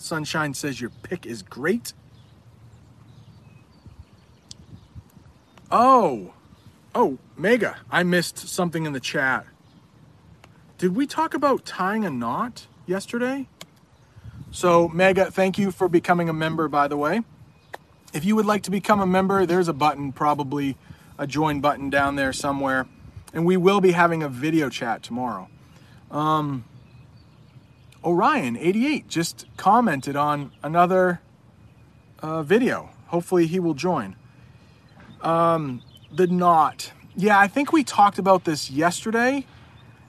Sunshine says your pick is great. Oh, oh, Mega, I missed something in the chat. Did we talk about tying a knot yesterday? So, Mega, thank you for becoming a member, by the way. If you would like to become a member, there's a button, probably a join button down there somewhere. And we will be having a video chat tomorrow. Um, Orion88 just commented on another uh, video. Hopefully, he will join. Um, the knot. Yeah, I think we talked about this yesterday,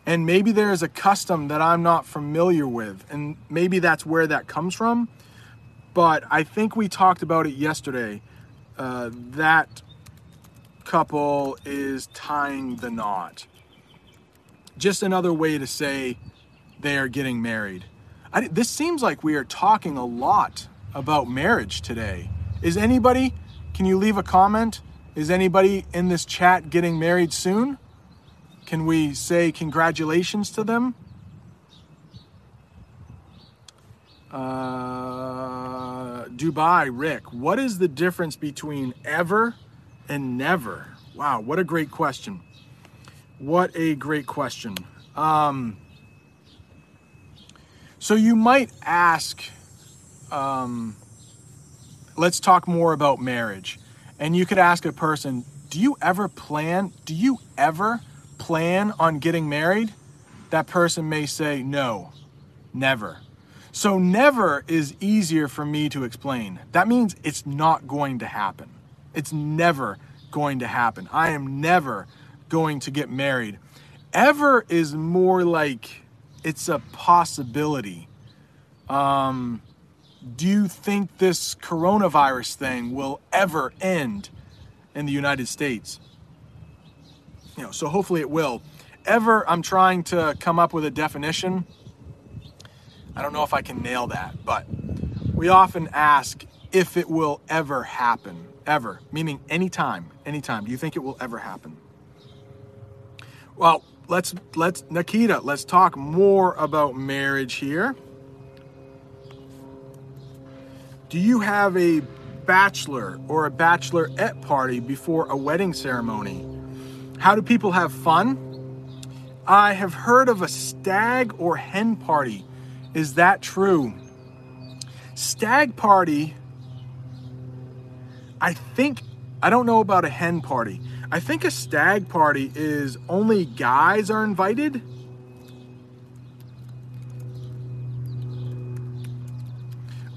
and maybe there is a custom that I'm not familiar with, and maybe that's where that comes from. But I think we talked about it yesterday. Uh, that couple is tying the knot. Just another way to say they are getting married. I, this seems like we are talking a lot about marriage today. Is anybody, can you leave a comment? Is anybody in this chat getting married soon? Can we say congratulations to them? Uh, Dubai, Rick, what is the difference between ever and never? Wow, what a great question. What a great question. Um, so you might ask, um, let's talk more about marriage. And you could ask a person, do you ever plan, do you ever plan on getting married? That person may say, no, never. So never is easier for me to explain. That means it's not going to happen. It's never going to happen. I am never going to get married. Ever is more like it's a possibility. Um, do you think this coronavirus thing will ever end in the United States? You know, so hopefully it will. Ever, I'm trying to come up with a definition. I don't know if I can nail that, but we often ask if it will ever happen. Ever, meaning anytime, anytime. Do you think it will ever happen? Well, let's let's Nikita, let's talk more about marriage here. Do you have a bachelor or a bachelorette party before a wedding ceremony? How do people have fun? I have heard of a stag or hen party. Is that true? Stag party, I think, I don't know about a hen party. I think a stag party is only guys are invited.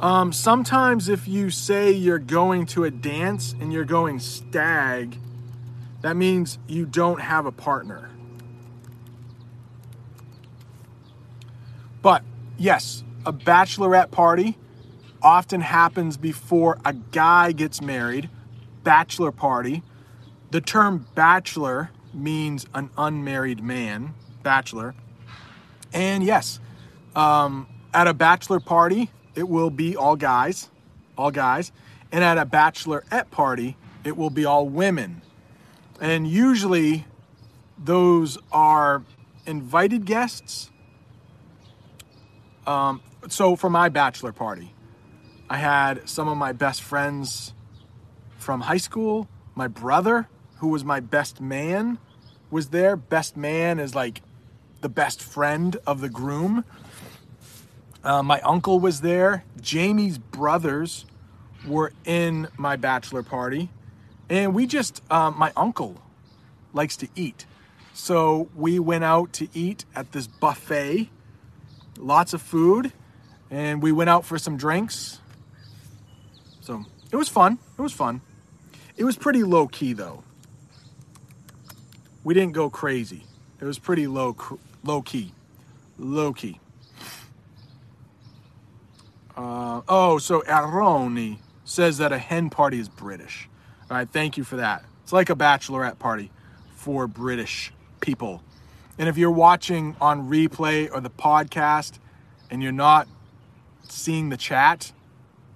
Um, sometimes, if you say you're going to a dance and you're going stag, that means you don't have a partner. But yes, a bachelorette party often happens before a guy gets married, bachelor party. The term bachelor means an unmarried man, bachelor. And yes, um, at a bachelor party, it will be all guys, all guys. And at a bachelorette party, it will be all women. And usually those are invited guests. Um, so for my bachelor party, I had some of my best friends from high school, my brother who was my best man, was there. Best man is like the best friend of the groom. Uh, my uncle was there. Jamie's brothers were in my bachelor party. And we just, um, my uncle likes to eat. So we went out to eat at this buffet, lots of food, and we went out for some drinks. So it was fun. It was fun. It was pretty low key though we didn't go crazy. It was pretty low, low key, low key. Uh, oh, so Aroni says that a hen party is British. All right, thank you for that. It's like a bachelorette party for British people. And if you're watching on replay or the podcast and you're not seeing the chat,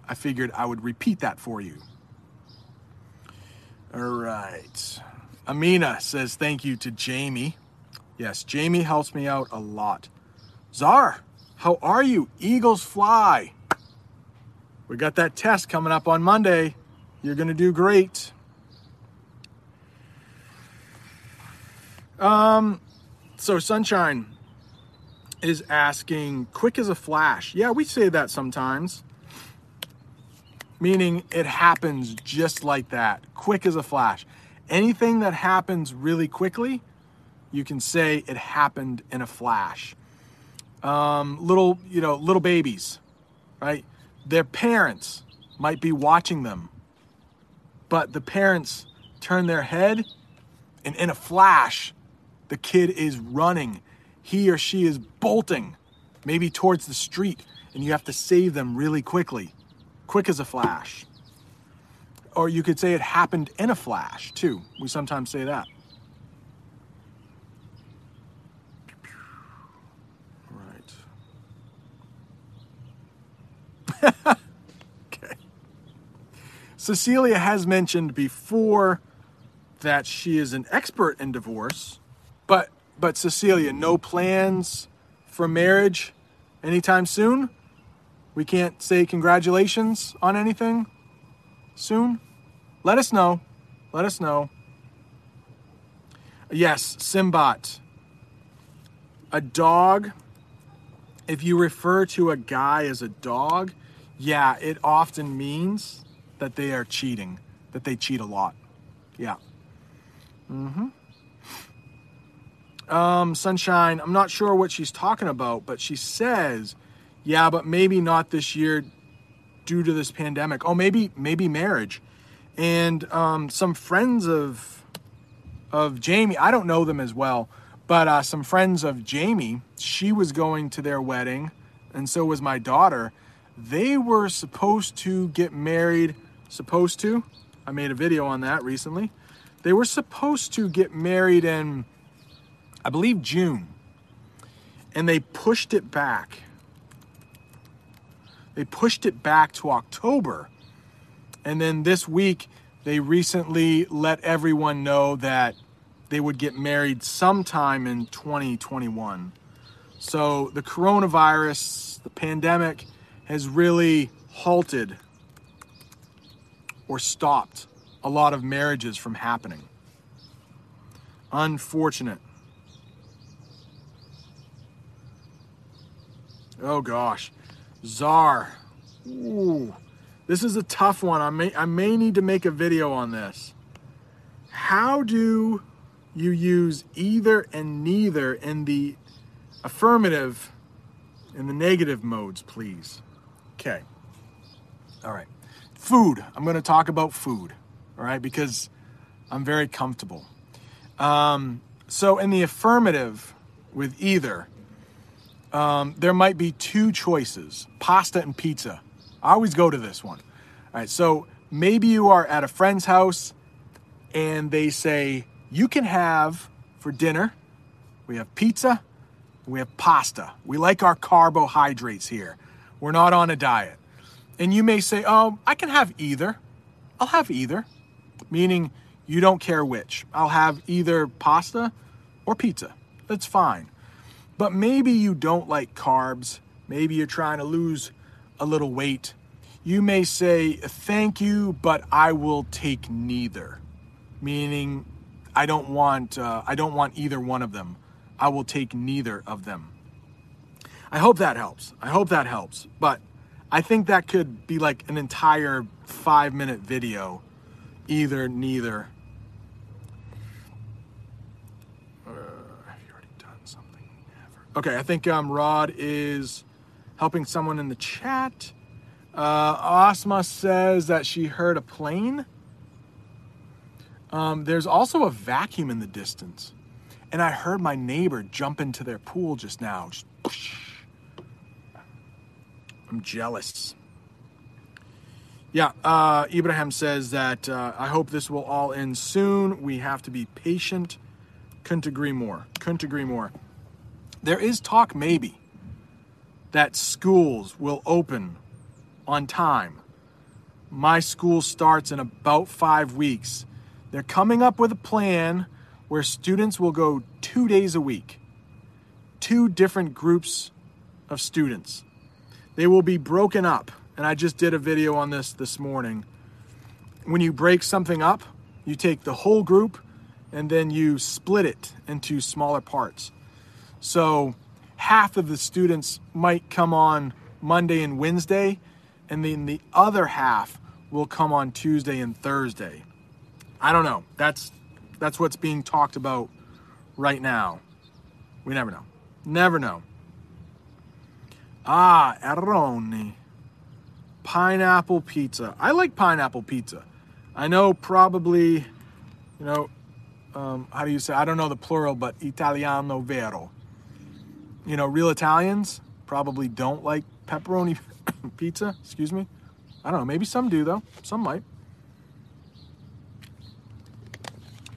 I figured I would repeat that for you. All right. Amina says thank you to Jamie. Yes, Jamie helps me out a lot. Czar, how are you? Eagles fly. We got that test coming up on Monday. You're going to do great. Um, so Sunshine is asking, quick as a flash. Yeah, we say that sometimes. Meaning it happens just like that, quick as a flash. Anything that happens really quickly, you can say it happened in a flash. Um, little, you know, little babies, right? Their parents might be watching them, but the parents turn their head, and in a flash, the kid is running. He or she is bolting, maybe towards the street, and you have to save them really quickly, quick as a flash. Or you could say it happened in a flash, too. We sometimes say that. Right. okay. Cecilia has mentioned before that she is an expert in divorce but but Cecilia, no plans for marriage anytime soon? We can't say congratulations on anything soon? Let us know. Let us know. Yes, Simbot. A dog, if you refer to a guy as a dog, yeah, it often means that they are cheating, that they cheat a lot. Yeah. Mm hmm. Um, Sunshine, I'm not sure what she's talking about, but she says, yeah, but maybe not this year due to this pandemic. Oh, maybe maybe marriage. And um, some friends of of Jamie, I don't know them as well, but uh, some friends of Jamie, she was going to their wedding, and so was my daughter. They were supposed to get married, supposed to. I made a video on that recently. They were supposed to get married in I believe June. And they pushed it back. They pushed it back to October. And then this week, they recently let everyone know that they would get married sometime in 2021. So the coronavirus, the pandemic, has really halted or stopped a lot of marriages from happening. Unfortunate. Oh gosh. Czar. Ooh. This is a tough one. I may I may need to make a video on this. How do you use either and neither in the affirmative in the negative modes, please? Okay. All right. Food. I'm going to talk about food, all right, because I'm very comfortable. Um, so, in the affirmative with either, um, there might be two choices pasta and pizza. I always go to this one. All right, so maybe you are at a friend's house and they say, you can have for dinner, we have pizza, we have pasta. We like our carbohydrates here. We're not on a diet. And you may say, oh, I can have either. I'll have either, meaning you don't care which. I'll have either pasta or pizza. That's fine. But maybe you don't like carbs. Maybe you're trying to lose a little weight. You may say, Thank you, but I will take neither. Meaning, I don't want, uh, I don't want either one of them. I will take neither of them. I hope that helps. I hope that helps. But I think that could be like an entire five minute video. Either, neither. Okay, I think um, Rod is helping someone in the chat. Uh, Asma says that she heard a plane. Um, there's also a vacuum in the distance. And I heard my neighbor jump into their pool just now. Just I'm jealous. Yeah, uh, Ibrahim says that uh, I hope this will all end soon. We have to be patient. Couldn't agree more. Couldn't agree more. There is talk, maybe, that schools will open on time. My school starts in about five weeks. They're coming up with a plan where students will go two days a week, two different groups of students. They will be broken up, and I just did a video on this this morning. When you break something up, you take the whole group and then you split it into smaller parts. So half of the students might come on Monday and Wednesday, and then the other half will come on Tuesday and Thursday. I don't know. That's that's what's being talked about right now. We never know. Never know. Ah, Aroni. Pineapple pizza. I like pineapple pizza. I know probably, you know, um, how do you say? I don't know the plural, but Italiano vero. You know, real Italians probably don't like pepperoni pizza. Excuse me. I don't know. Maybe some do though. Some might.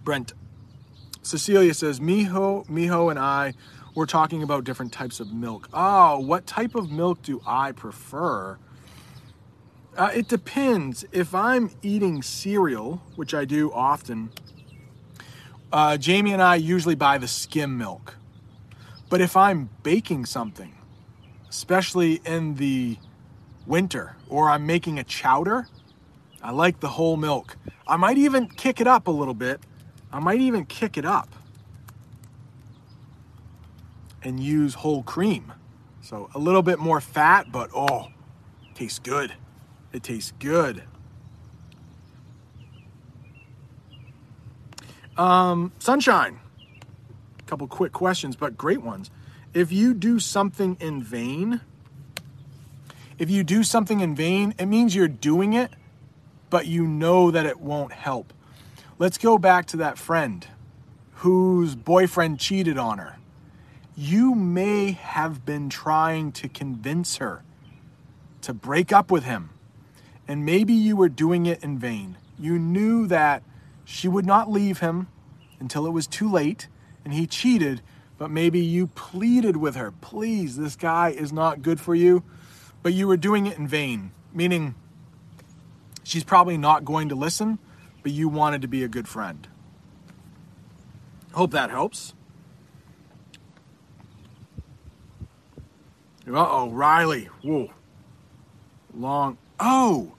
Brent. Cecilia says, Miho, Miho and I were talking about different types of milk. Oh, what type of milk do I prefer? Uh, it depends. If I'm eating cereal, which I do often, uh, Jamie and I usually buy the skim milk. But if I'm baking something, especially in the winter, or I'm making a chowder, I like the whole milk. I might even kick it up a little bit I might even kick it up and use whole cream. So a little bit more fat, but oh, tastes good. It tastes good. Um, sunshine. A couple quick questions, but great ones. If you do something in vain, if you do something in vain, it means you're doing it, but you know that it won't help. Let's go back to that friend whose boyfriend cheated on her. You may have been trying to convince her to break up with him, and maybe you were doing it in vain. You knew that she would not leave him until it was too late, and he cheated, but maybe you pleaded with her, please, this guy is not good for you, but you were doing it in vain, meaning she's probably not going to listen but you wanted to be a good friend. Hope that helps. Uh oh, Riley. Whoa. Long. Oh,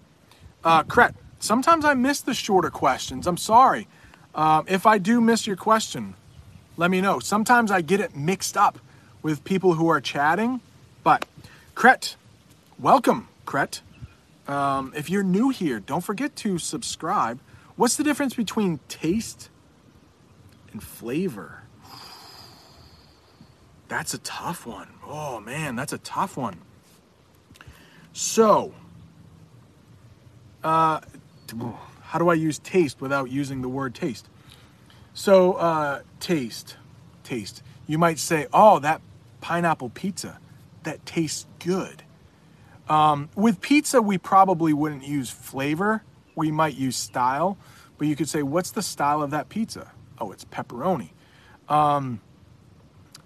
uh, Cret. Sometimes I miss the shorter questions. I'm sorry. Uh, if I do miss your question, let me know. Sometimes I get it mixed up with people who are chatting. But, Cret, welcome, Kret. Um, if you're new here, don't forget to subscribe What's the difference between taste and flavor? That's a tough one. Oh man, that's a tough one. So, uh, how do I use taste without using the word taste? So, uh, taste, taste. You might say, oh, that pineapple pizza, that tastes good. Um, with pizza, we probably wouldn't use flavor we might use style, but you could say, what's the style of that pizza? Oh, it's pepperoni. Um,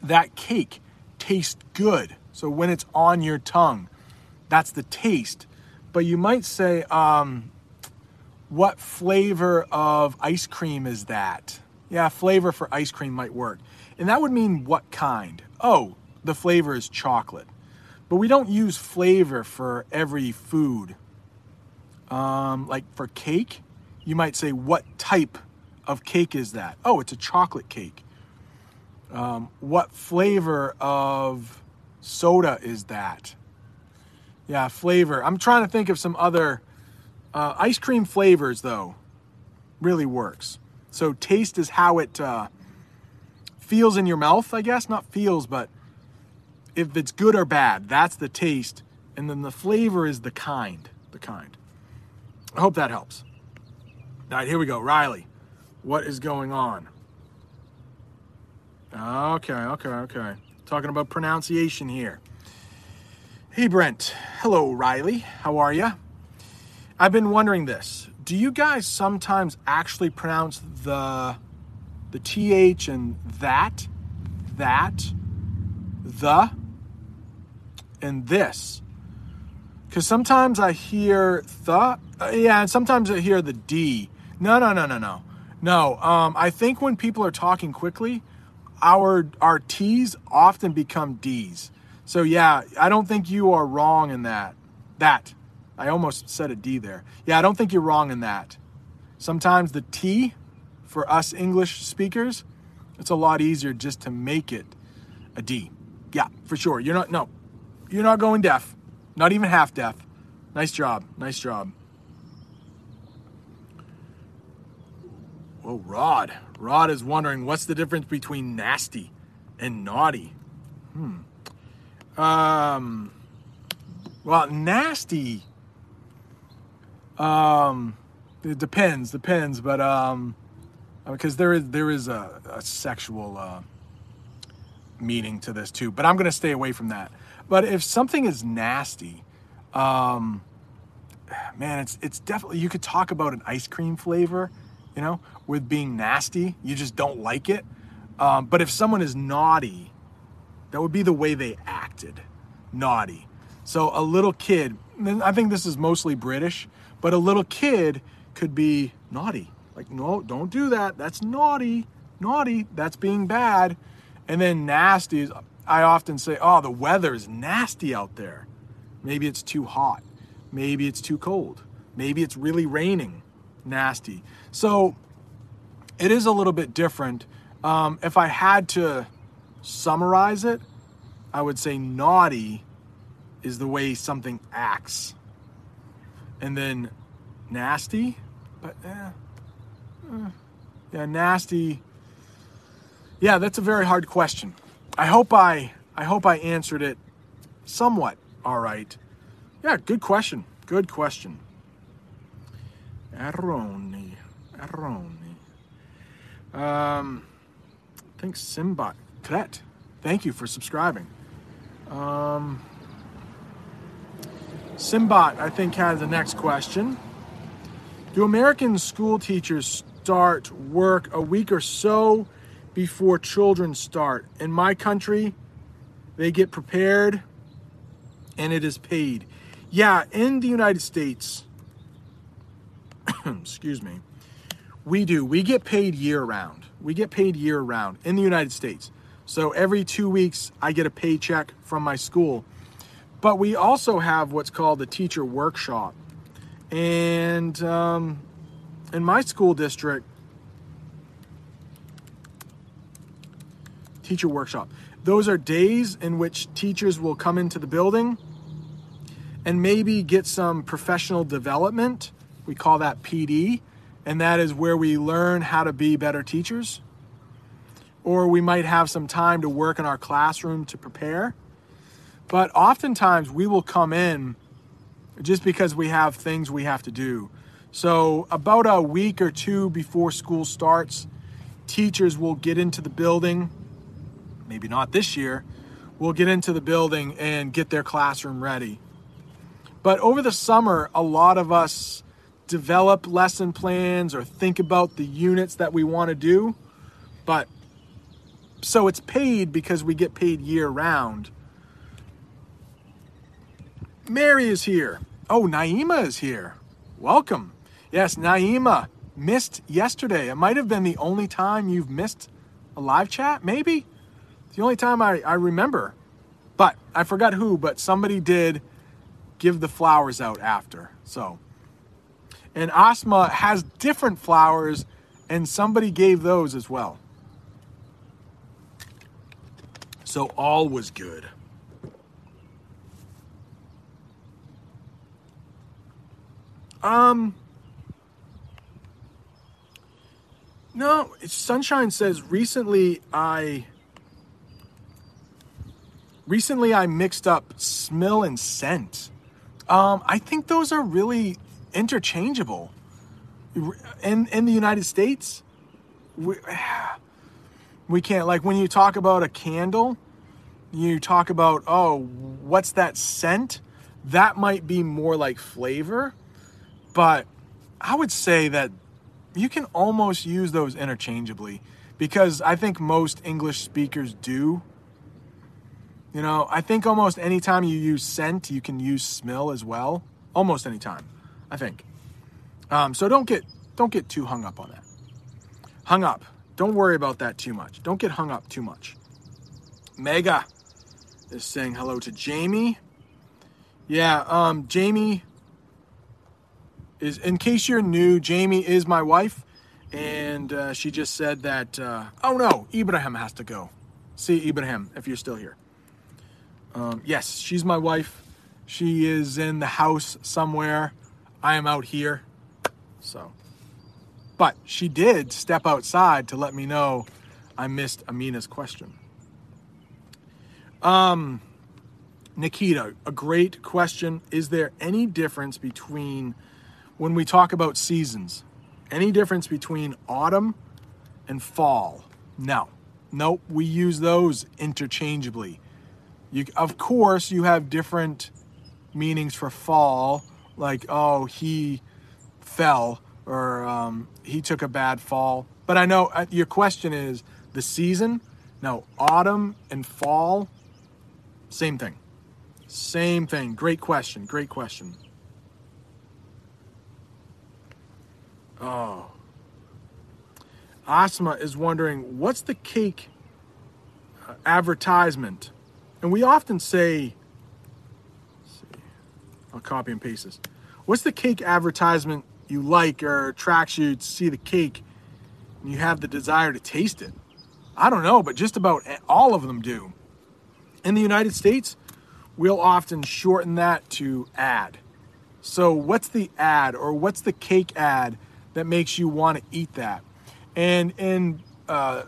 that cake tastes good. So when it's on your tongue, that's the taste. But you might say, um, what flavor of ice cream is that? Yeah, flavor for ice cream might work. And that would mean what kind? Oh, the flavor is chocolate. But we don't use flavor for every food. Um, like for cake, you might say, what type of cake is that? Oh, it's a chocolate cake. Um, what flavor of soda is that? Yeah, flavor. I'm trying to think of some other uh, ice cream flavors, though, really works. So, taste is how it uh, feels in your mouth, I guess. Not feels, but if it's good or bad, that's the taste. And then the flavor is the kind. The kind. I hope that helps. All right, here we go. Riley, what is going on? Okay, okay, okay. Talking about pronunciation here. Hey Brent. Hello Riley. How are you? I've been wondering this. Do you guys sometimes actually pronounce the the th and that that the and this? Cuz sometimes I hear the yeah, and sometimes I hear the d. No, no, no, no, no. No, um, I think when people are talking quickly, our our T's often become D's. So yeah, I don't think you are wrong in that. That. I almost said a D there. Yeah, I don't think you're wrong in that. Sometimes the T for us English speakers, it's a lot easier just to make it a D. Yeah, for sure. You're not no. You're not going deaf. Not even half deaf. Nice job. Nice job. Oh, Rod. Rod is wondering what's the difference between nasty and naughty. Hmm. Um. Well, nasty. Um, it depends, depends, but um, because there is there is a, a sexual uh, meaning to this too. But I'm gonna stay away from that. But if something is nasty, um, man, it's it's definitely you could talk about an ice cream flavor you know, with being nasty. You just don't like it. Um, but if someone is naughty, that would be the way they acted. Naughty. So a little kid, I think this is mostly British, but a little kid could be naughty. Like, no, don't do that. That's naughty. Naughty. That's being bad. And then nasty is, I often say, oh, the weather is nasty out there. Maybe it's too hot. Maybe it's too cold. Maybe it's really raining nasty. So it is a little bit different. Um, if I had to summarize it, I would say naughty is the way something acts. And then nasty, but eh, eh, yeah, nasty. Yeah, that's a very hard question. I hope I I hope I answered it somewhat all right. Yeah, good question. Good question. Aroni. Aroni. Um, I think Simbot. Kret. Thank you for subscribing. Um, Simbot, I think, has the next question. Do American school teachers start work a week or so before children start? In my country, they get prepared and it is paid. Yeah, in the United States, excuse me, we do. We get paid year round. We get paid year round in the United States. So every two weeks, I get a paycheck from my school. But we also have what's called the teacher workshop. And um, in my school district, teacher workshop. Those are days in which teachers will come into the building and maybe get some professional development we call that PD, and that is where we learn how to be better teachers. Or we might have some time to work in our classroom to prepare. But oftentimes we will come in just because we have things we have to do. So, about a week or two before school starts, teachers will get into the building. Maybe not this year. We'll get into the building and get their classroom ready. But over the summer, a lot of us develop lesson plans or think about the units that we want to do. But so it's paid because we get paid year round. Mary is here. Oh, Naima is here. Welcome. Yes, Naima missed yesterday. It might have been the only time you've missed a live chat, maybe. The only time I, I remember. But I forgot who, but somebody did give the flowers out after. So and Asma has different flowers, and somebody gave those as well. So all was good. Um, no, Sunshine says recently I recently I mixed up smell and scent. Um, I think those are really interchangeable. In in the United States, we, we can't like when you talk about a candle, you talk about, oh, what's that scent? That might be more like flavor, but I would say that you can almost use those interchangeably because I think most English speakers do. You know, I think almost anytime you use scent, you can use smell as well. Almost anytime, I think. Um, so don't get don't get too hung up on that. Hung up. Don't worry about that too much. Don't get hung up too much. Mega is saying hello to Jamie. Yeah, um, Jamie is, in case you're new, Jamie is my wife, and uh, she just said that, uh, oh no, Ibrahim has to go. See Ibrahim if you're still here. Um, yes, she's my wife. She is in the house somewhere. I am out here. So, but she did step outside to let me know I missed Amina's question. Um, Nikita, a great question. Is there any difference between when we talk about seasons? Any difference between autumn and fall? No. Nope, we use those interchangeably. You, of course, you have different meanings for fall, like, oh, he fell or um, he took a bad fall. But I know uh, your question is the season. No, autumn and fall, same thing. Same thing. Great question. Great question. Oh. Asma is wondering what's the cake uh, advertisement? And we often say, I'll copy and paste this. What's the cake advertisement you like or attracts you to see the cake and you have the desire to taste it? I don't know, but just about all of them do. In the United States, we'll often shorten that to ad. So, what's the ad or what's the cake ad that makes you want to eat that? And in uh,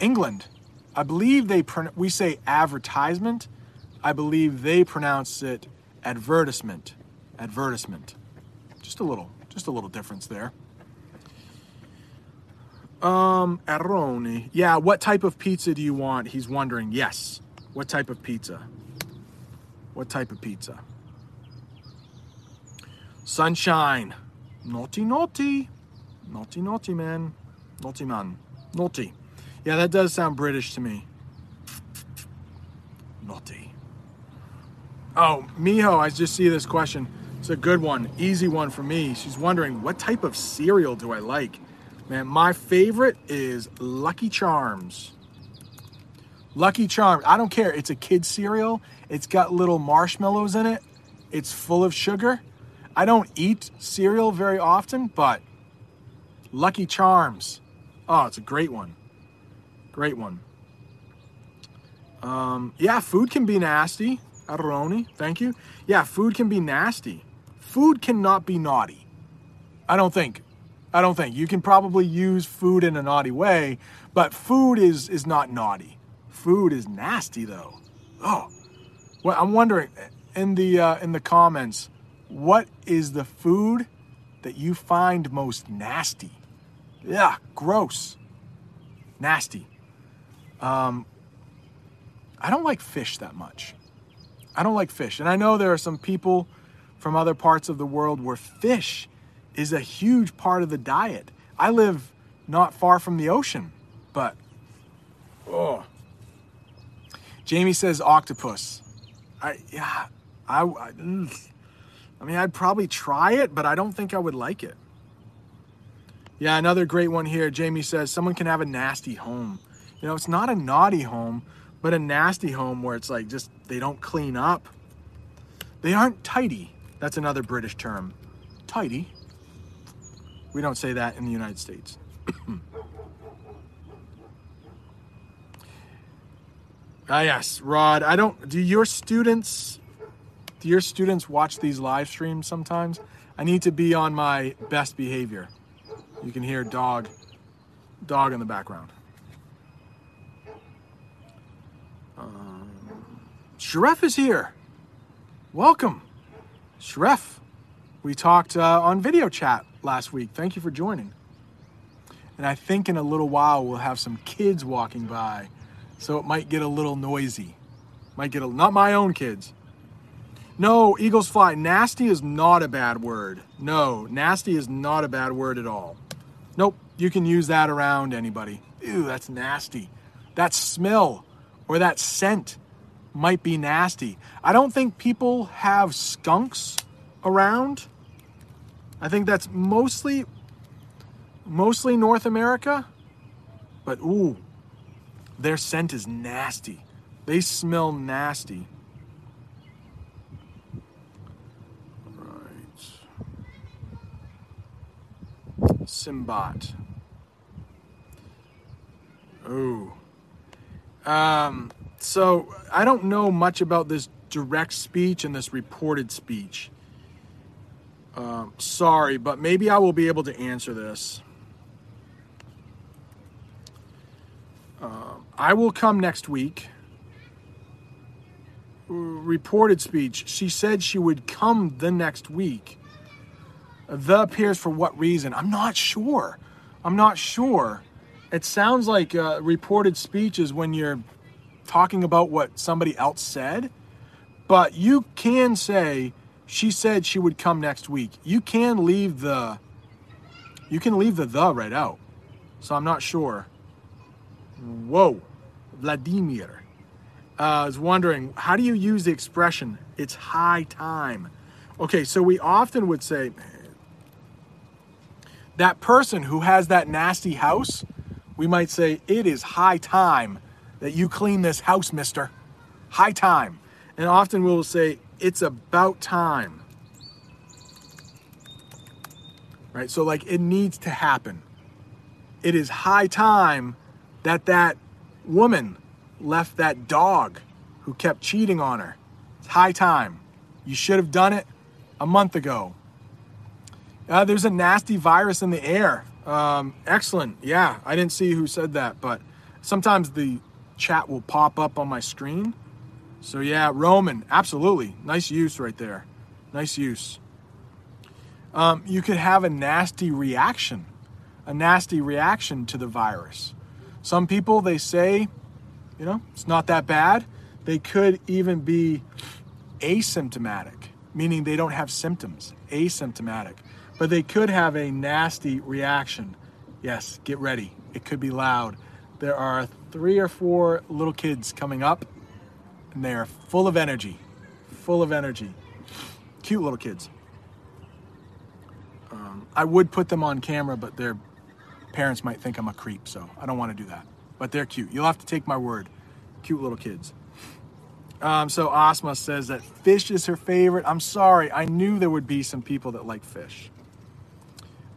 England, I believe they pron- we say advertisement. I believe they pronounce it advertisement. Advertisement. Just a little, just a little difference there. Um, Aroni. Yeah, what type of pizza do you want? He's wondering. Yes. What type of pizza? What type of pizza? Sunshine. Naughty, naughty. Naughty, naughty, man. Naughty, man. Naughty. Yeah, that does sound British to me. Naughty. Oh, Miho, I just see this question. It's a good one, easy one for me. She's wondering, what type of cereal do I like? Man, my favorite is Lucky Charms. Lucky Charms. I don't care. It's a kid cereal. It's got little marshmallows in it. It's full of sugar. I don't eat cereal very often, but Lucky Charms. Oh, it's a great one. Great one. Um, yeah, food can be nasty. Aroni, thank you. Yeah, food can be nasty. Food cannot be naughty. I don't think. I don't think. You can probably use food in a naughty way, but food is is not naughty. Food is nasty though. Oh. Well, I'm wondering in the uh, in the comments, what is the food that you find most nasty? Yeah, gross. Nasty. Um, I don't like fish that much. I don't like fish. And I know there are some people from other parts of the world where fish is a huge part of the diet. I live not far from the ocean, but oh. Jamie says octopus. I yeah, I, I I mean I'd probably try it, but I don't think I would like it. Yeah, another great one here. Jamie says someone can have a nasty home. You know, it's not a naughty home, but a nasty home where it's like just they don't clean up. They aren't tidy. That's another British term. Tidy. We don't say that in the United States. ah yes, Rod. I don't do your students do your students watch these live streams sometimes? I need to be on my best behavior. You can hear dog dog in the background. Um, Shref is here. Welcome. Shref, we talked uh, on video chat last week. Thank you for joining. And I think in a little while we'll have some kids walking by, so it might get a little noisy. Might get a, not my own kids. No, eagles fly. Nasty is not a bad word. No, nasty is not a bad word at all. Nope, you can use that around anybody. Ew, that's nasty. That smell or that scent might be nasty. I don't think people have skunks around. I think that's mostly mostly North America. But ooh, their scent is nasty. They smell nasty. Right. Simbot. Oh. Um, so I don't know much about this direct speech and this reported speech. Um, sorry, but maybe I will be able to answer this. Um, I will come next week. Reported speech. She said she would come the next week. The appears for what reason? I'm not sure. I'm not sure. It sounds like uh, reported speech is when you're talking about what somebody else said, but you can say she said she would come next week. You can leave the you can leave the the right out. So I'm not sure. Whoa, Vladimir. Uh, I was wondering, how do you use the expression, it's high time? Okay, so we often would say, that person who has that nasty house, we might say, it is high time that you clean this house, mister. High time. And often we'll say, it's about time. Right? So, like, it needs to happen. It is high time that that woman left that dog who kept cheating on her. It's high time. You should have done it a month ago. Uh, there's a nasty virus in the air. Um, excellent. Yeah, I didn't see who said that, but sometimes the chat will pop up on my screen. So, yeah, Roman, absolutely. Nice use right there. Nice use. Um, you could have a nasty reaction, a nasty reaction to the virus. Some people, they say, you know, it's not that bad. They could even be asymptomatic, meaning they don't have symptoms, asymptomatic. But they could have a nasty reaction. Yes, get ready. It could be loud. There are three or four little kids coming up, and they are full of energy. Full of energy. Cute little kids. Um, I would put them on camera, but their parents might think I'm a creep, so I don't want to do that. But they're cute. You'll have to take my word. Cute little kids. Um, so Asma says that fish is her favorite. I'm sorry. I knew there would be some people that like fish.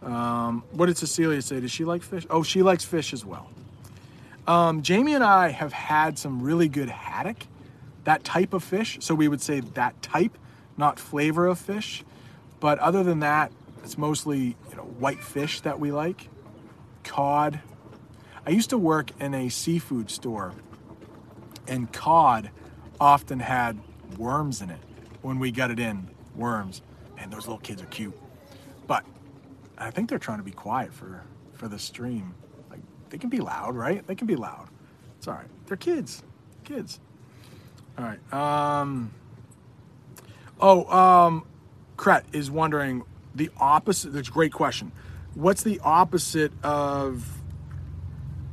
Um, what did Cecilia say? Does she like fish? Oh, she likes fish as well. Um, Jamie and I have had some really good haddock, that type of fish. So we would say that type, not flavor of fish. But other than that, it's mostly you know white fish that we like, cod. I used to work in a seafood store, and cod often had worms in it when we got it in. Worms, and those little kids are cute. But I think they're trying to be quiet for for the stream. Like they can be loud, right? They can be loud. It's all right. They're kids. Kids. All right. Um. Oh, um, Kret is wondering the opposite. That's a great question. What's the opposite of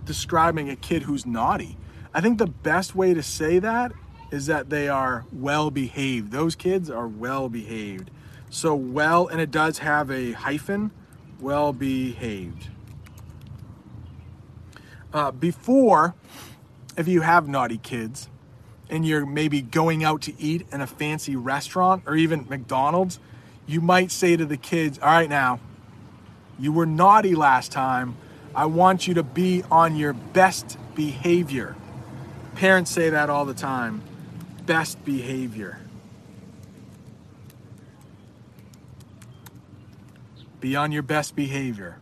describing a kid who's naughty? I think the best way to say that is that they are well behaved. Those kids are well behaved. So well, and it does have a hyphen well behaved. Uh, before, if you have naughty kids and you're maybe going out to eat in a fancy restaurant or even McDonald's, you might say to the kids, All right, now, you were naughty last time. I want you to be on your best behavior. Parents say that all the time best behavior. Be on your best behavior.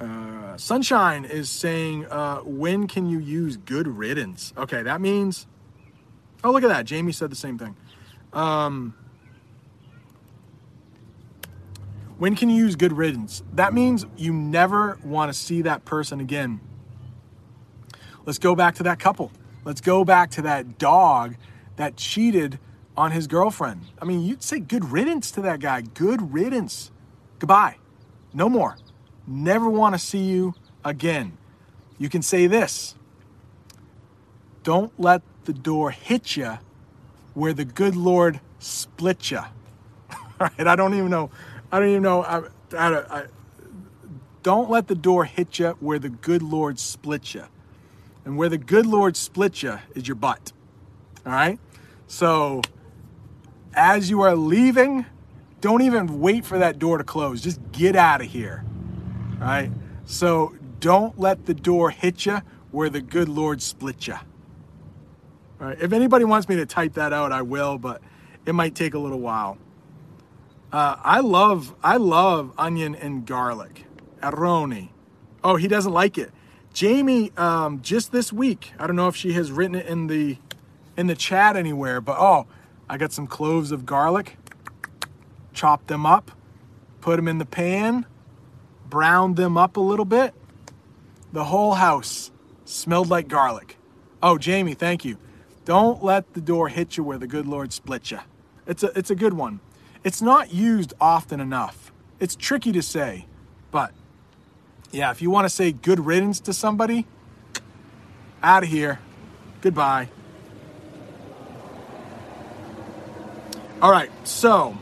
Uh, Sunshine is saying, uh, when can you use good riddance? Okay, that means. Oh, look at that. Jamie said the same thing. Um, when can you use good riddance? That means you never want to see that person again. Let's go back to that couple. Let's go back to that dog that cheated on his girlfriend. I mean, you'd say good riddance to that guy. Good riddance. Goodbye. No more. Never want to see you again. You can say this Don't let the door hit you where the good Lord split you. All right, I don't even know. I don't even know. I, I, I, don't let the door hit you where the good Lord split you. And where the good Lord split you is your butt. All right? So as you are leaving, don't even wait for that door to close. Just get out of here. All right? So don't let the door hit you where the good Lord split you. All right? If anybody wants me to type that out, I will, but it might take a little while. Uh, I love I love onion and garlic. Aroni. Oh, he doesn't like it. Jamie, um, just this week, I don't know if she has written it in the in the chat anywhere, but oh, I got some cloves of garlic, chopped them up, put them in the pan, browned them up a little bit. The whole house smelled like garlic. Oh, Jamie, thank you. Don't let the door hit you where the good Lord split you. It's a, it's a good one. It's not used often enough. It's tricky to say, but yeah, if you want to say good riddance to somebody, out of here. Goodbye. All right, so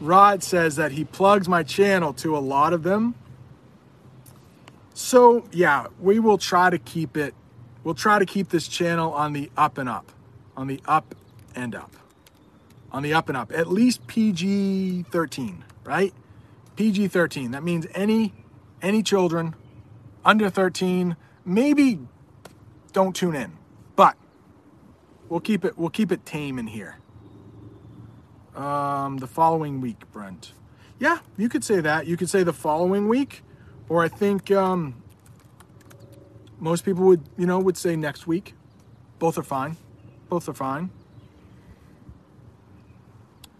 Rod says that he plugs my channel to a lot of them. So, yeah, we will try to keep it, we'll try to keep this channel on the up and up, on the up and up, on the up and up, at least PG 13, right? PG 13. That means any any children under 13 maybe don't tune in but we'll keep it we'll keep it tame in here um, the following week brent yeah you could say that you could say the following week or i think um, most people would you know would say next week both are fine both are fine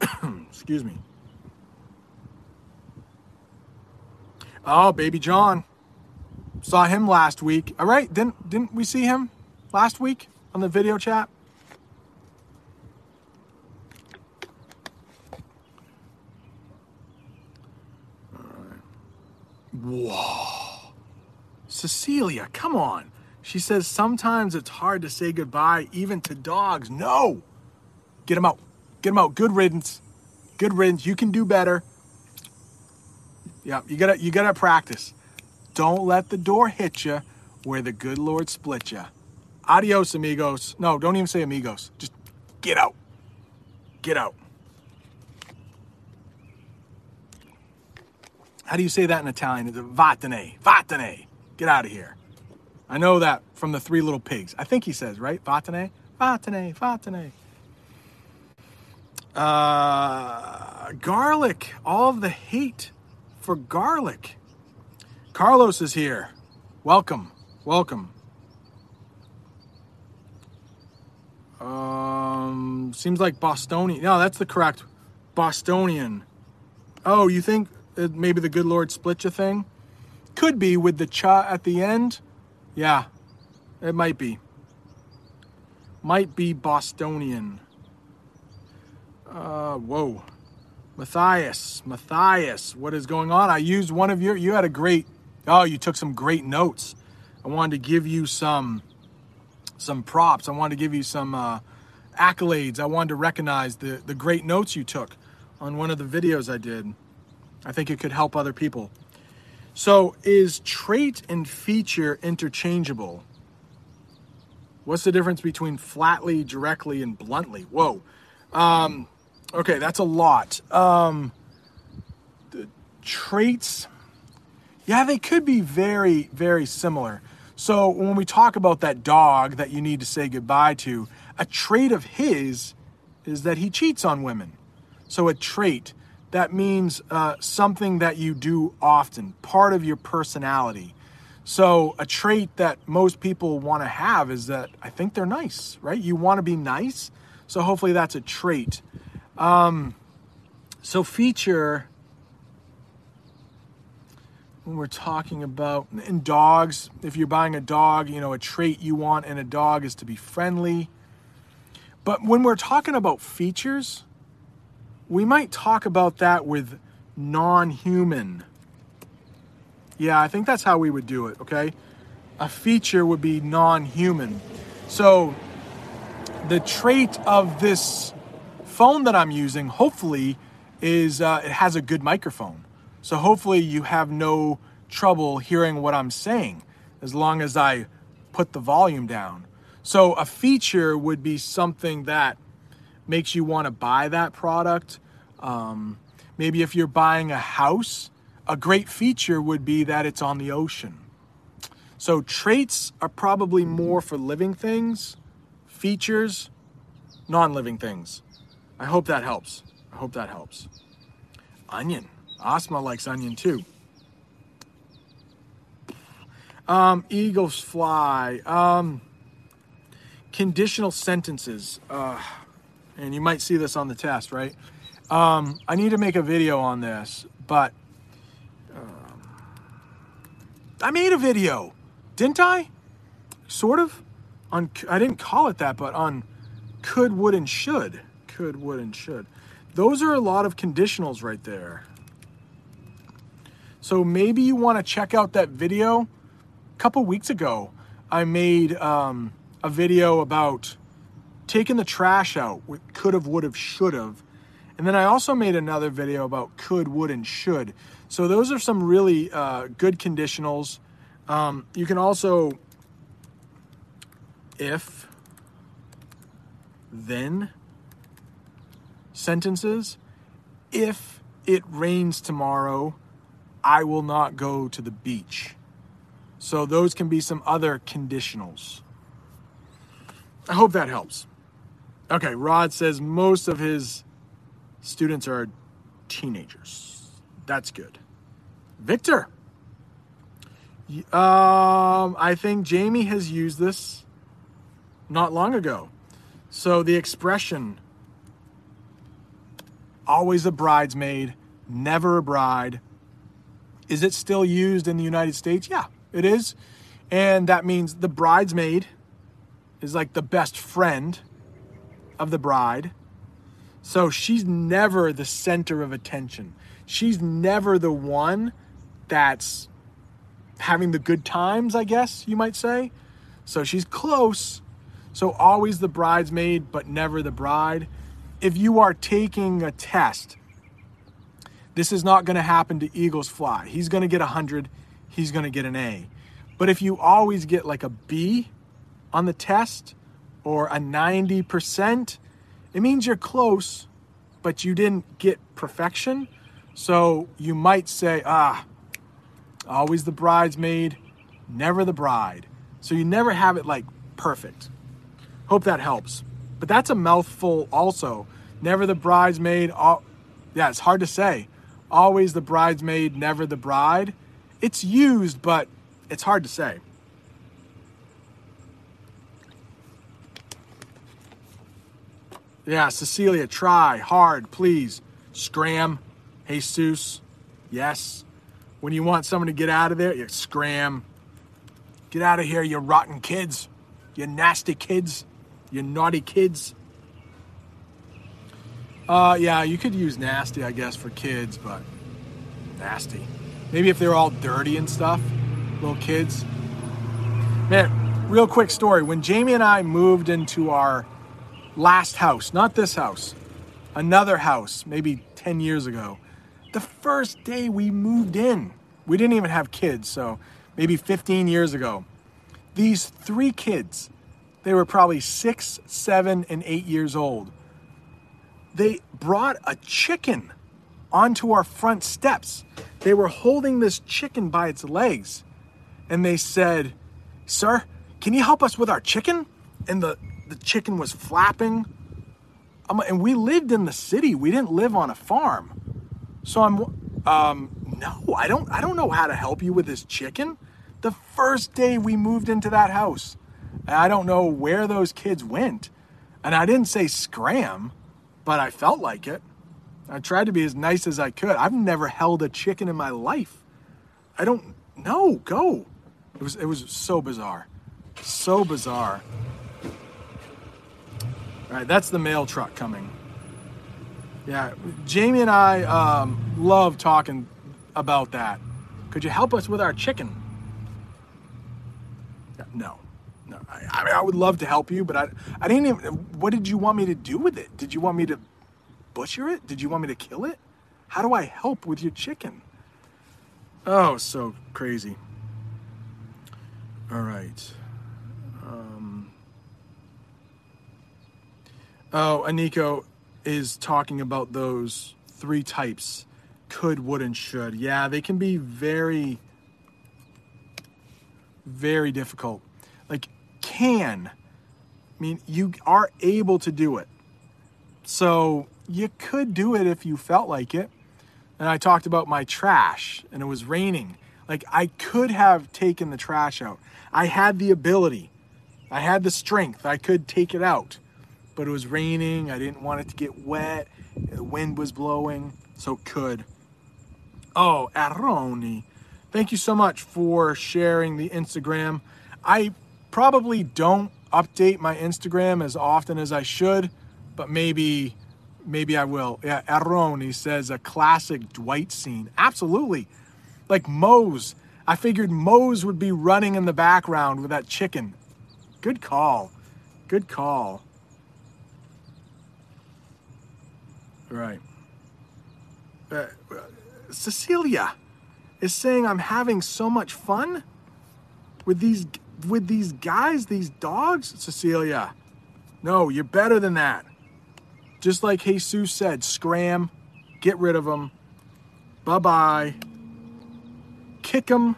excuse me Oh, baby John. Saw him last week. All right, didn't didn't we see him last week on the video chat? All right. Whoa. Come on. She says sometimes it's hard to say goodbye even to dogs. No. Get him out. Get him out. Good riddance. Good riddance. You can do better. Yeah, you gotta you gotta practice. Don't let the door hit you where the good Lord split you. Adios, amigos. No, don't even say amigos. Just get out. Get out. How do you say that in Italian? It's vatene. Vatene. Get out of here. I know that from the Three Little Pigs. I think he says, right? Vatene? Vatene. Vatene. Uh, garlic. All the hate for garlic. Carlos is here. Welcome. Welcome. Um, seems like Bostonian. No, that's the correct Bostonian. Oh, you think maybe the good Lord split you thing? Could be with the cha at the end. Yeah, it might be. Might be Bostonian. Uh, whoa. Matthias, Matthias, what is going on? I used one of your, you had a great, oh, you took some great notes. I wanted to give you some, some props. I wanted to give you some uh, accolades. I wanted to recognize the, the great notes you took on one of the videos I did. I think it could help other people. So is trait and feature interchangeable? What's the difference between flatly, directly, and bluntly? Whoa. Um, Okay, that's a lot. Um, the traits, yeah, they could be very, very similar. So when we talk about that dog that you need to say goodbye to, a trait of his is that he cheats on women. So a trait, that means uh, something that you do often, part of your personality. So a trait that most people want to have is that I think they're nice, right? You want to be nice. So hopefully that's a trait. Um, so feature. when we're talking about in dogs, if you're buying a dog, you know, a trait you want in a dog is to be friendly. But when we're talking about features, we might talk about that with non human. Yeah, I think that's how we would do it, okay? A feature would be non human. So, the trait of this phone that I'm using, hopefully, is uh, it has a good microphone. So, hopefully, you have no trouble hearing what I'm saying as long as I put the volume down. So, a feature would be something that makes you want to buy that product. Um, maybe if you're buying a house, a great feature would be that it's on the ocean. So, traits are probably more for living things, features, non living things. I hope that helps. I hope that helps. Onion. Asma likes onion too. Um, eagles fly. Um, conditional sentences. Uh, and you might see this on the test, right? Um, I need to make a video on this, but um, I made a video, didn't I? Sort of. On I didn't call it that, but on could, would, and should. Could, would, and should. Those are a lot of conditionals right there. So maybe you want to check out that video. A couple weeks ago, I made um, a video about taking the trash out with could have, would have, should have. And then I also made another video about could, would, and should. So those are some really uh, good conditionals. Um, you can also, if, then sentences. If it rains tomorrow, I will not go to the beach. So those can be some other conditionals. I hope that helps. Okay, Rod says most of his students are teenagers. That's good. Victor. Um, I think Jamie has used this not long ago. So the expression always a bridesmaid, never a bride. Is it still used in the United States? Yeah, it is. And that means the bridesmaid is like the best friend of the bride. So she's never the center of attention. She's never the one that's having the good times, I guess you might say. So she's close. So always the bridesmaid, but never the bride. If you are taking a test, this is not going to happen to Eagles Fly. He's going to get a 100, he's going to get an A. But if you always get like a B on the test, or a 90%, it means you're close, but you didn't get perfection. So you might say, ah, always the bridesmaid, never the bride. So you never have it like perfect. Hope that helps. But that's a mouthful also. Never the bridesmaid. All, yeah, it's hard to say. Always the bridesmaid, never the bride. It's used, but it's hard to say. Yeah, Cecilia, try hard, please. Scram, Jesus, yes. When you want someone to get out of there, you scram. Get out of here, you rotten kids. You nasty kids. You naughty kids. Uh, yeah, you could use nasty, I guess, for kids, but nasty. Maybe if they're all dirty and stuff, little kids. Man, real quick story. When Jamie and I moved into our last house, not this house, another house, maybe 10 years ago. The first day we moved in, we didn't even have kids, so maybe 15 years ago. These three kids, they were probably six, seven, and eight years old. They brought a chicken onto our front steps. They were holding this chicken by its legs. And they said, Sir, can you help us with our chicken? And the, the chicken was flapping. I'm, and we lived in the city. We didn't live on a farm. So I'm, um, no, I don't, I don't know how to help you with this chicken. The first day we moved into that house, I don't know where those kids went. And I didn't say scram, but I felt like it. I tried to be as nice as I could. I've never held a chicken in my life. I don't know. Go. It was it was so bizarre. So bizarre. Right, that's the mail truck coming. Yeah, Jamie and I um, love talking about that. Could you help us with our chicken? No, no. I, I mean, I would love to help you, but I, I didn't even. What did you want me to do with it? Did you want me to butcher it? Did you want me to kill it? How do I help with your chicken? Oh, so crazy. All right. Um, oh, Aniko is talking about those three types could, would, and should. Yeah, they can be very, very difficult. Like, can. I mean, you are able to do it. So you could do it if you felt like it. And I talked about my trash and it was raining. Like, I could have taken the trash out. I had the ability, I had the strength, I could take it out. But it was raining, I didn't want it to get wet, the wind was blowing, so could. Oh, Aroni, thank you so much for sharing the Instagram. I probably don't update my Instagram as often as I should, but maybe maybe I will. Yeah, Aroni says a classic Dwight scene. Absolutely. Like Mose. I figured Mose would be running in the background with that chicken. Good call. Good call. Right. Uh, Cecilia is saying I'm having so much fun with these with these guys, these dogs. Cecilia, no, you're better than that. Just like Jesus said, scram, get rid of them. Bye bye. Kick them.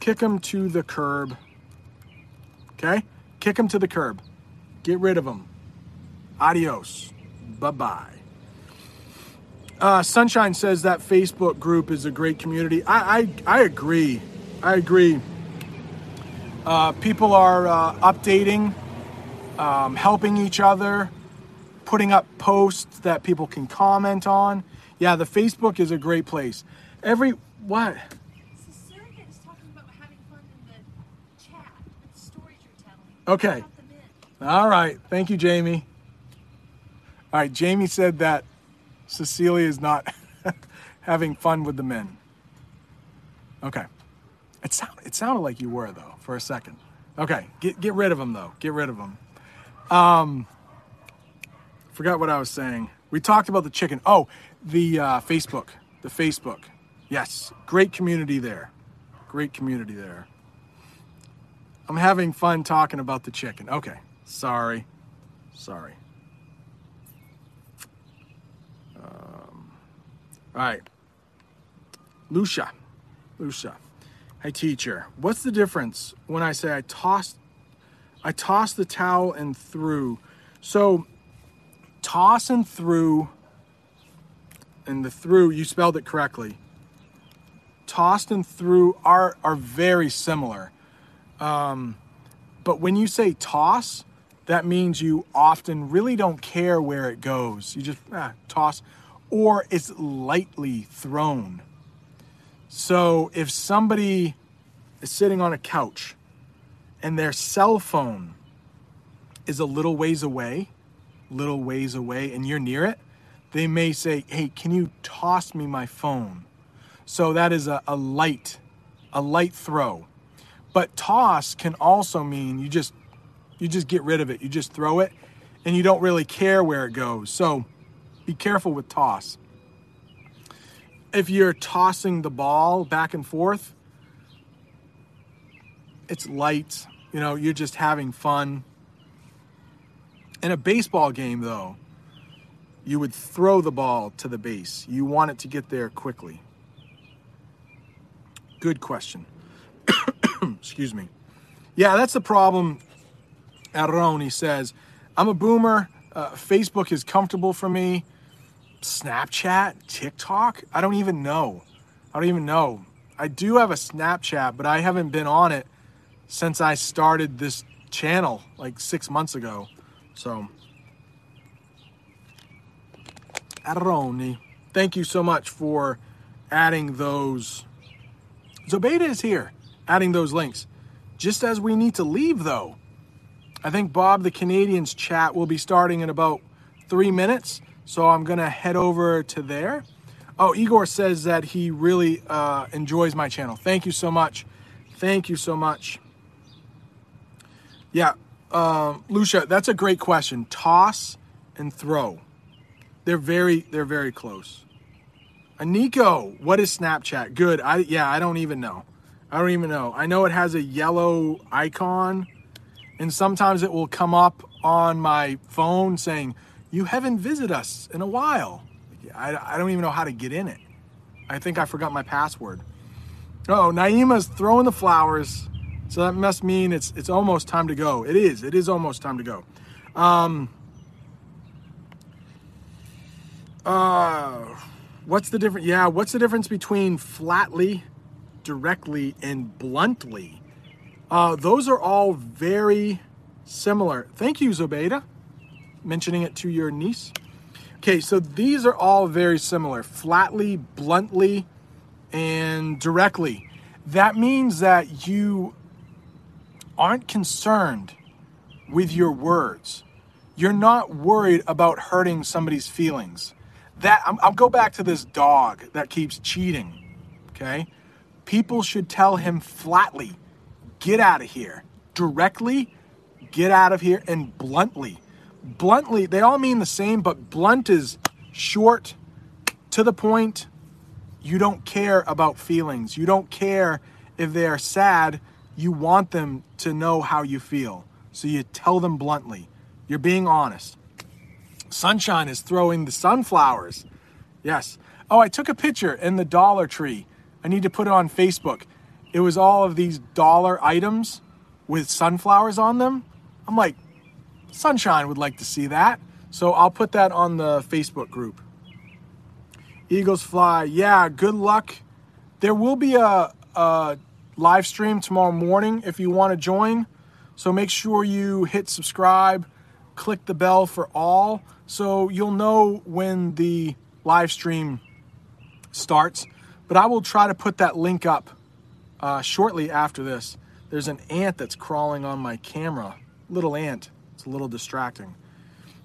Kick them to the curb. Okay? Kick them to the curb. Get rid of them. Adios. Bye bye. Uh, Sunshine says that Facebook group is a great community. I, I, I agree. I agree. Uh, people are uh, updating, um, helping each other, putting up posts that people can comment on. Yeah, the Facebook is a great place. Every what? Cecilia is talking about having fun in the chat with the stories you're telling. Okay. About the men. All right. Thank you, Jamie. All right. Jamie said that Cecilia is not having fun with the men. Okay. It, sound, it sounded like you were, though, for a second. Okay. Get, get rid of them, though. Get rid of them. Um, forgot what I was saying. We talked about the chicken. Oh, the uh, Facebook. The Facebook. Yes. Great community there. Great community there. I'm having fun talking about the chicken. Okay. Sorry. Sorry. All right. Lucia. Lucia. Hey teacher, what's the difference when I say I tossed I tossed the towel and threw? So toss and threw and the threw you spelled it correctly. Tossed and threw are are very similar. But when you say toss, that means you often really don't care where it goes. You just ah, toss, or it's lightly thrown. So if somebody is sitting on a couch and their cell phone is a little ways away, little ways away, and you're near it, they may say, Hey, can you toss me my phone? So that is a, a light, a light throw. But toss can also mean you just you just get rid of it. You just throw it and you don't really care where it goes. So be careful with toss. If you're tossing the ball back and forth, it's light, you know, you're just having fun. In a baseball game though, you would throw the ball to the base. You want it to get there quickly. Good question. Excuse me. Yeah, that's the problem. Aroni says, I'm a boomer. Uh, Facebook is comfortable for me. Snapchat, TikTok, I don't even know. I don't even know. I do have a Snapchat, but I haven't been on it since I started this channel like six months ago. So, Aroni, thank you so much for adding those. Zobeda is here, adding those links. Just as we need to leave, though, I think Bob the Canadians chat will be starting in about three minutes. So I'm to head over to there. Oh, Igor says that he really uh, enjoys my channel. Thank you so much. Thank you so much. Yeah, um, Lucia, that's a great question. Toss and throw. They're very, they're very close. Aniko, what is Snapchat? Good. I yeah, I don't even know. I don't even know. I know it has a yellow icon, and sometimes it will come up on my phone saying, "You haven't visited us in a while." I, I don't even know how to get in it. I think I forgot my password. Oh, Naima's throwing the flowers. So that must mean it's it's almost time to go. It is. It is almost time to go. Um, uh, what's the difference? Yeah, what's the difference between flatly, directly, and bluntly? Uh, those are all very similar. Thank you, Zobeda, mentioning it to your niece. Okay, so these are all very similar flatly, bluntly, and directly. That means that you aren't concerned with your words. You're not worried about hurting somebody's feelings. That I'll go back to this dog that keeps cheating. Okay? People should tell him flatly, get out of here. Directly, get out of here and bluntly bluntly, they all mean the same, but blunt is short, to the point. You don't care about feelings. You don't care if they are sad. You want them to know how you feel. So you tell them bluntly. You're being honest. Sunshine is throwing the sunflowers. Yes. Oh, I took a picture in the Dollar Tree. I need to put it on Facebook. It was all of these dollar items with sunflowers on them. I'm like, Sunshine would like to see that. So I'll put that on the Facebook group. Eagles fly. Yeah, good luck. There will be a, a live stream tomorrow morning if you want to join. So make sure you hit subscribe, click the bell for all so you'll know when the live stream starts. But I will try to put that link up uh, shortly after this. There's an ant that's crawling on my camera, little ant. It's a little distracting.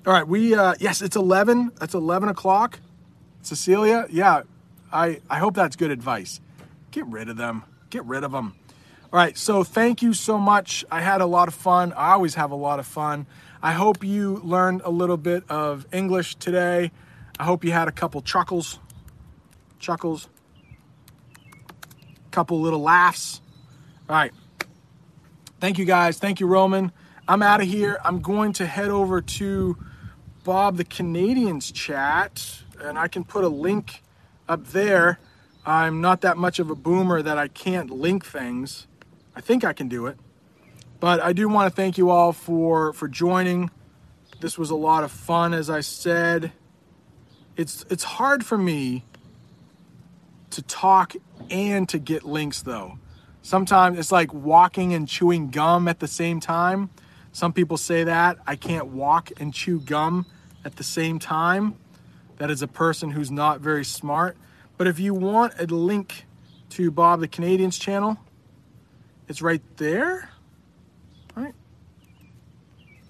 All right, we uh, yes, it's eleven. That's eleven o'clock. Cecilia, yeah, I I hope that's good advice. Get rid of them. Get rid of them. All right, so thank you so much. I had a lot of fun. I always have a lot of fun. I hope you learned a little bit of English today. I hope you had a couple chuckles, chuckles, couple little laughs. All right. Thank you guys. Thank you, Roman. I'm out of here. I'm going to head over to Bob the Canadians chat, and I can put a link up there. I'm not that much of a boomer that I can't link things. I think I can do it. But I do want to thank you all for for joining. This was a lot of fun as I said. It's it's hard for me to talk and to get links though. Sometimes it's like walking and chewing gum at the same time. Some people say that. I can't walk and chew gum at the same time. That is a person who's not very smart. But if you want a link to Bob the Canadians channel, it's right there. Right?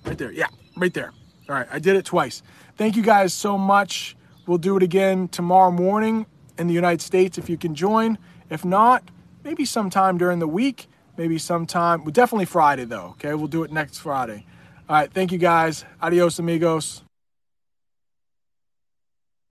Right there. Yeah, right there. All right, I did it twice. Thank you guys so much. We'll do it again tomorrow morning in the United States if you can join. If not, maybe sometime during the week maybe sometime. Well, definitely Friday though. Okay, we'll do it next Friday. All right, thank you guys. Adios, amigos.